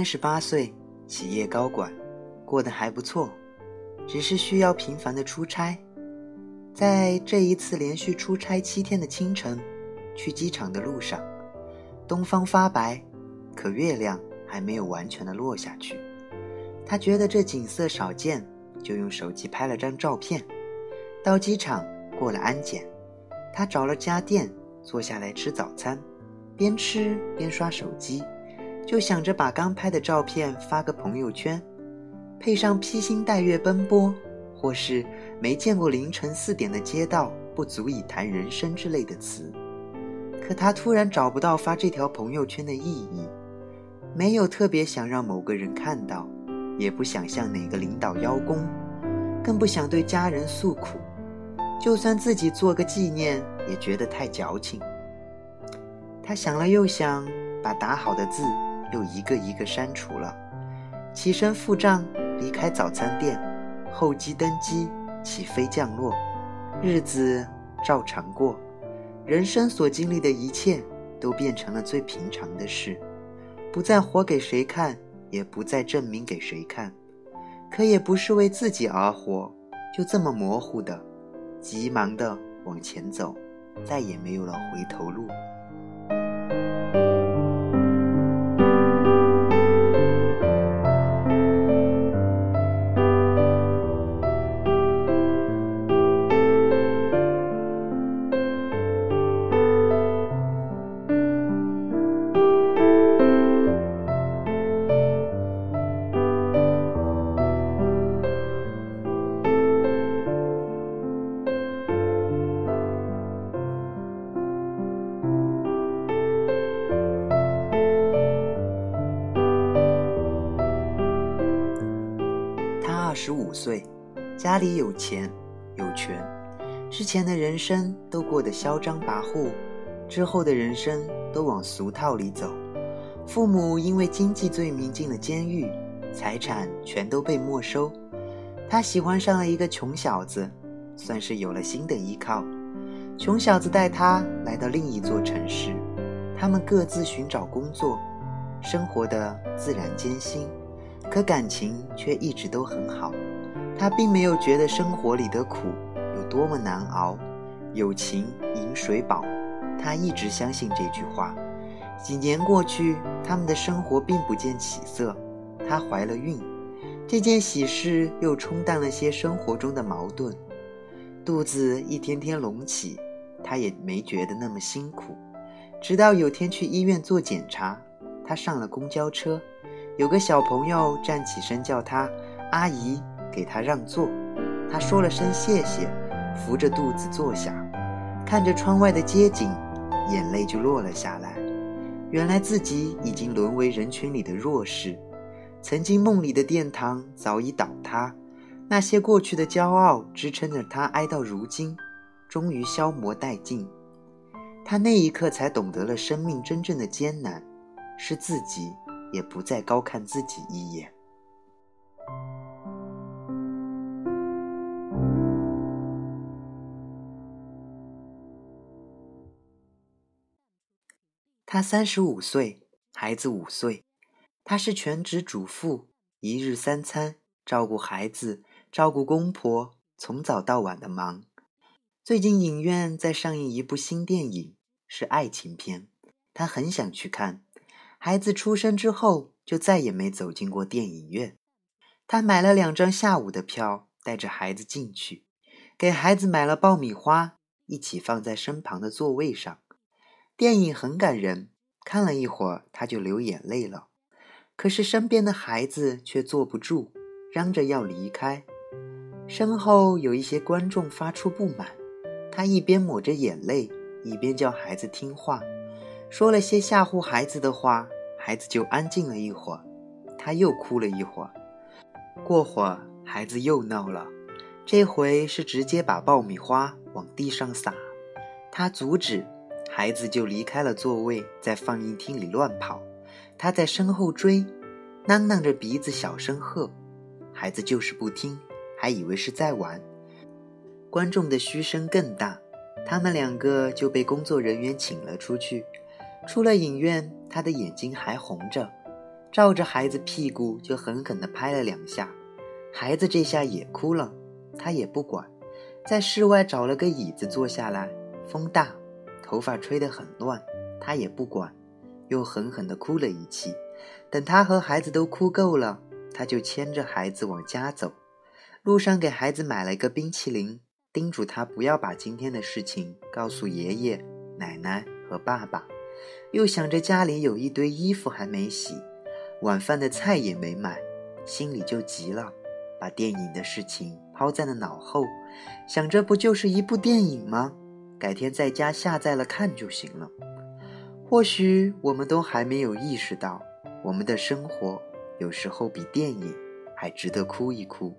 三十八岁，企业高管，过得还不错，只是需要频繁的出差。在这一次连续出差七天的清晨，去机场的路上，东方发白，可月亮还没有完全的落下去。他觉得这景色少见，就用手机拍了张照片。到机场过了安检，他找了家店坐下来吃早餐，边吃边刷手机，就想着把刚拍的照片发个朋友圈，配上“披星戴月奔波”或是“没见过凌晨四点的街道不足以谈人生”之类的词。可他突然找不到发这条朋友圈的意义，没有特别想让某个人看到，也不想向哪个领导邀功，更不想对家人诉苦。就算自己做个纪念，也觉得太矫情。他想了又想，把打好的字又一个一个删除了，起身付账，离开早餐店，候机登机，起飞降落，日子照常过，人生所经历的一切都变成了最平常的事，不再活给谁看，也不再证明给谁看，可也不是为自己而活，就这么模糊的。急忙的往前走，再也没有了回头路。十五岁，家里有钱有权，之前的人生都过得嚣张跋扈，之后的人生都往俗套里走。父母因为经济罪名进了监狱，财产全都被没收。他喜欢上了一个穷小子，算是有了新的依靠。穷小子带他来到另一座城市，他们各自寻找工作，生活的自然艰辛。可感情却一直都很好，他并没有觉得生活里的苦有多么难熬。有情饮水饱，他一直相信这句话。几年过去，他们的生活并不见起色。她怀了孕，这件喜事又冲淡了些生活中的矛盾。肚子一天天隆起，她也没觉得那么辛苦。直到有天去医院做检查，她上了公交车。有个小朋友站起身叫他阿姨，给他让座。他说了声谢谢，扶着肚子坐下，看着窗外的街景，眼泪就落了下来。原来自己已经沦为人群里的弱势，曾经梦里的殿堂早已倒塌，那些过去的骄傲支撑着他挨到如今，终于消磨殆尽。他那一刻才懂得了生命真正的艰难，是自己。也不再高看自己一眼。他三十五岁，孩子五岁，他是全职主妇，一日三餐，照顾孩子，照顾公婆，从早到晚的忙。最近影院在上映一部新电影，是爱情片，他很想去看。孩子出生之后，就再也没走进过电影院。他买了两张下午的票，带着孩子进去，给孩子买了爆米花，一起放在身旁的座位上。电影很感人，看了一会儿他就流眼泪了。可是身边的孩子却坐不住，嚷着要离开。身后有一些观众发出不满，他一边抹着眼泪，一边叫孩子听话。说了些吓唬孩子的话，孩子就安静了一会儿，他又哭了一会儿。过会儿，孩子又闹了，这回是直接把爆米花往地上撒。他阻止，孩子就离开了座位，在放映厅里乱跑。他在身后追，囔囔着鼻子小声喝，孩子就是不听，还以为是在玩。观众的嘘声更大，他们两个就被工作人员请了出去。出了影院，他的眼睛还红着。照着孩子屁股就狠狠地拍了两下，孩子这下也哭了，他也不管，在室外找了个椅子坐下来，风大，头发吹得很乱，他也不管，又狠狠地哭了一气。等他和孩子都哭够了，他就牵着孩子往家走，路上给孩子买了个冰淇淋，叮嘱他不要把今天的事情告诉爷爷、奶奶和爸爸，又想着家里有一堆衣服还没洗。晚饭的菜也没买，心里就急了，把电影的事情抛在了脑后，想着不就是一部电影吗？改天在家下载了看就行了。或许我们都还没有意识到，我们的生活有时候比电影还值得哭一哭。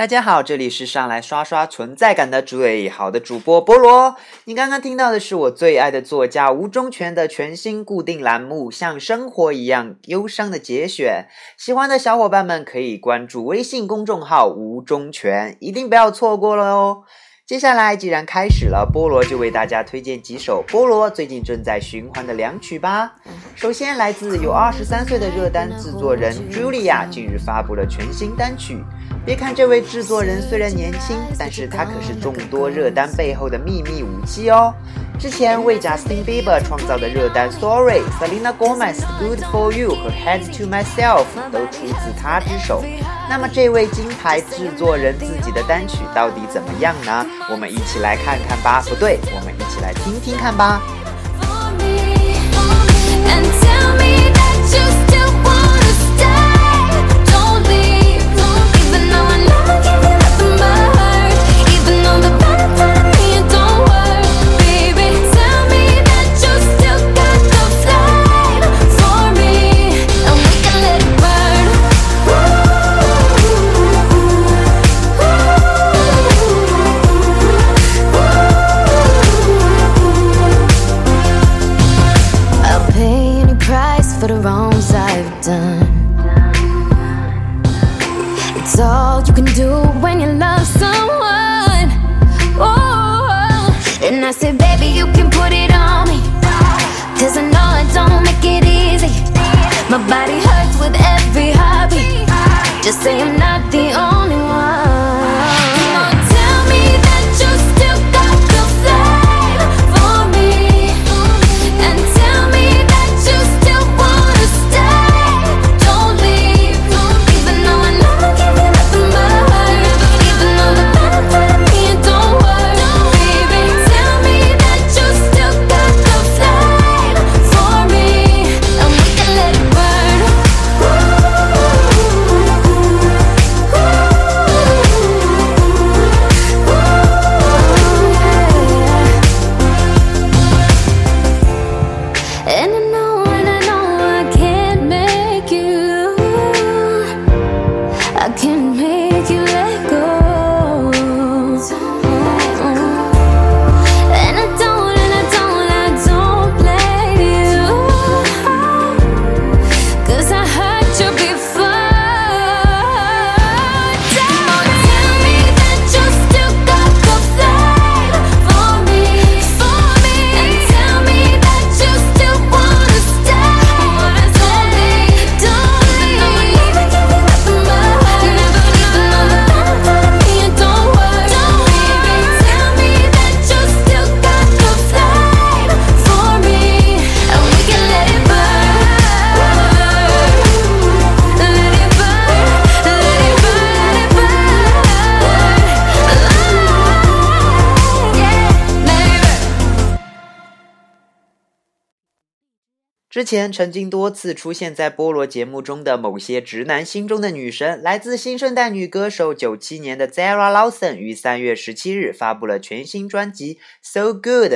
大家好，这里是上来刷刷存在感的最好的主播菠萝。你刚刚听到的是我最爱的作家吴忠全的全新固定栏目《像生活一样忧伤》的节选。喜欢的小伙伴们可以关注微信公众号吴忠全，一定不要错过了哦。接下来既然开始了，菠萝就为大家推荐几首菠萝最近正在循环的良曲吧。首先来自有二十三岁的热单制作人 Julia，近日发布了全新单曲。别看这位制作人虽然年轻，但是他可是众多热单背后的秘密武器哦。之前为 Justin Bieber 创造的热单 Sorry、Selena Gomez Good for You 和 Head to Myself 都出自他之手。那么这位金牌制作人自己的单曲到底怎么样呢？我们一起来看看吧。不对，我们一起来听听看吧。just say I'm not 之前曾经多次出现在菠萝节目中的某些直男心中的女神，来自新生代女歌手九七年的 Zara Lawson，于三月十七日发布了全新专辑《So Good》。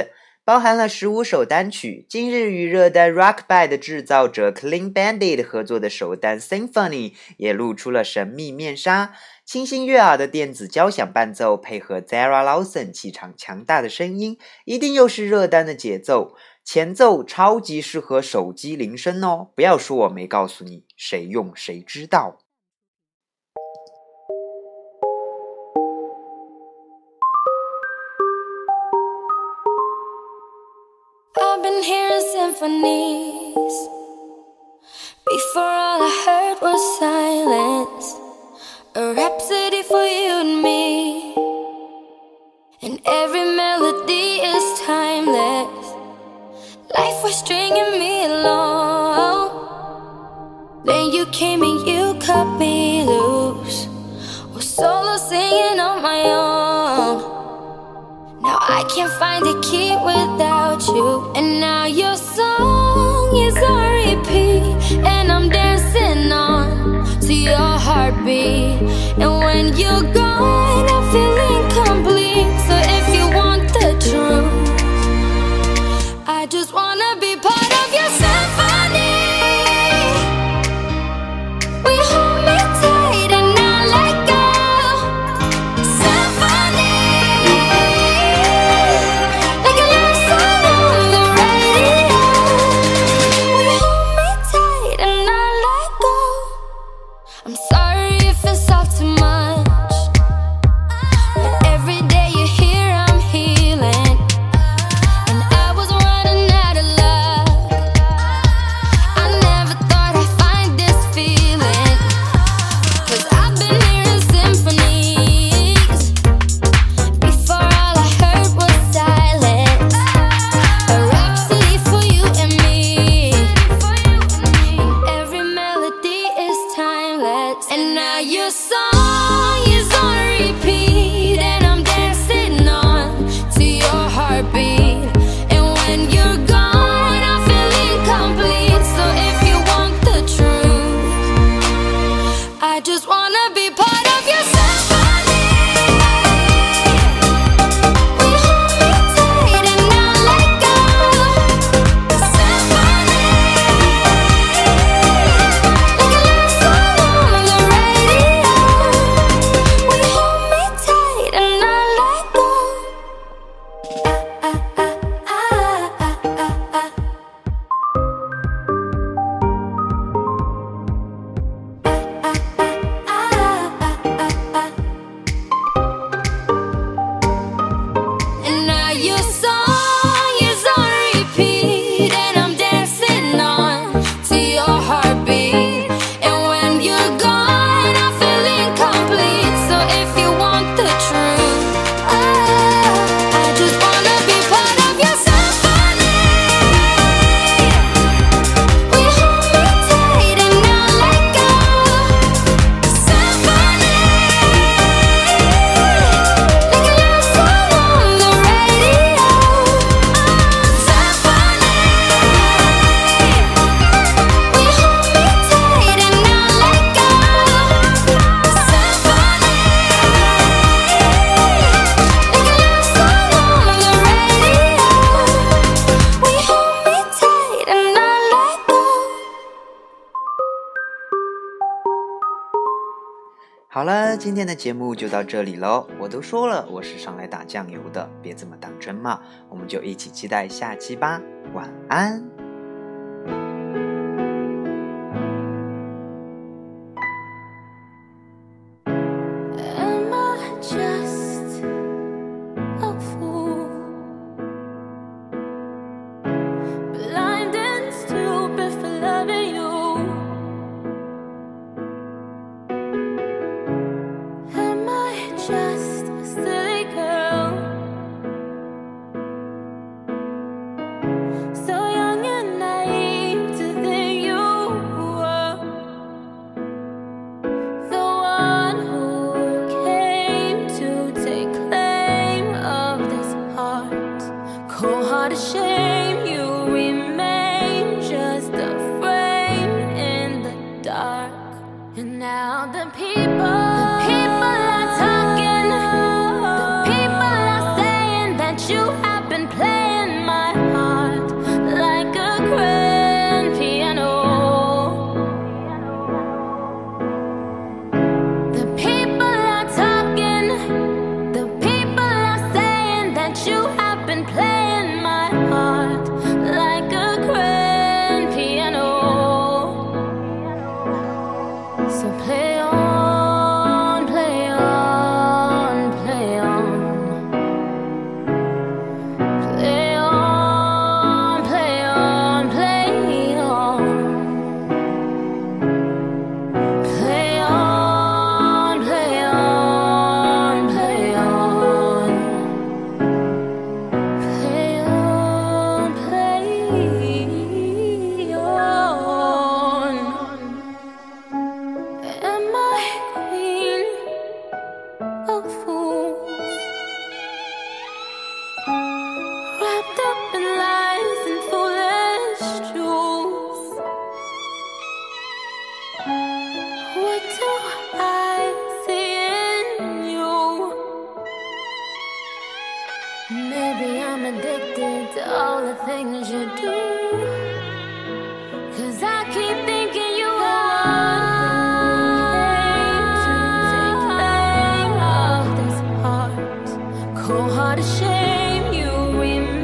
包含了十五首单曲。今日与热带 Rock Band 制造者 Clean Bandit 合作的首单 Symphony 也露出了神秘面纱。清新悦耳的电子交响伴奏，配合 Zara Lawson 气场强大的声音，一定又是热单的节奏。前奏超级适合手机铃声哦！不要说我没告诉你，谁用谁知道。I just wanna be part of your 今天的节目就到这里喽。我都说了，我是上来打酱油的，别这么当真嘛。我们就一起期待下期吧。晚安。People we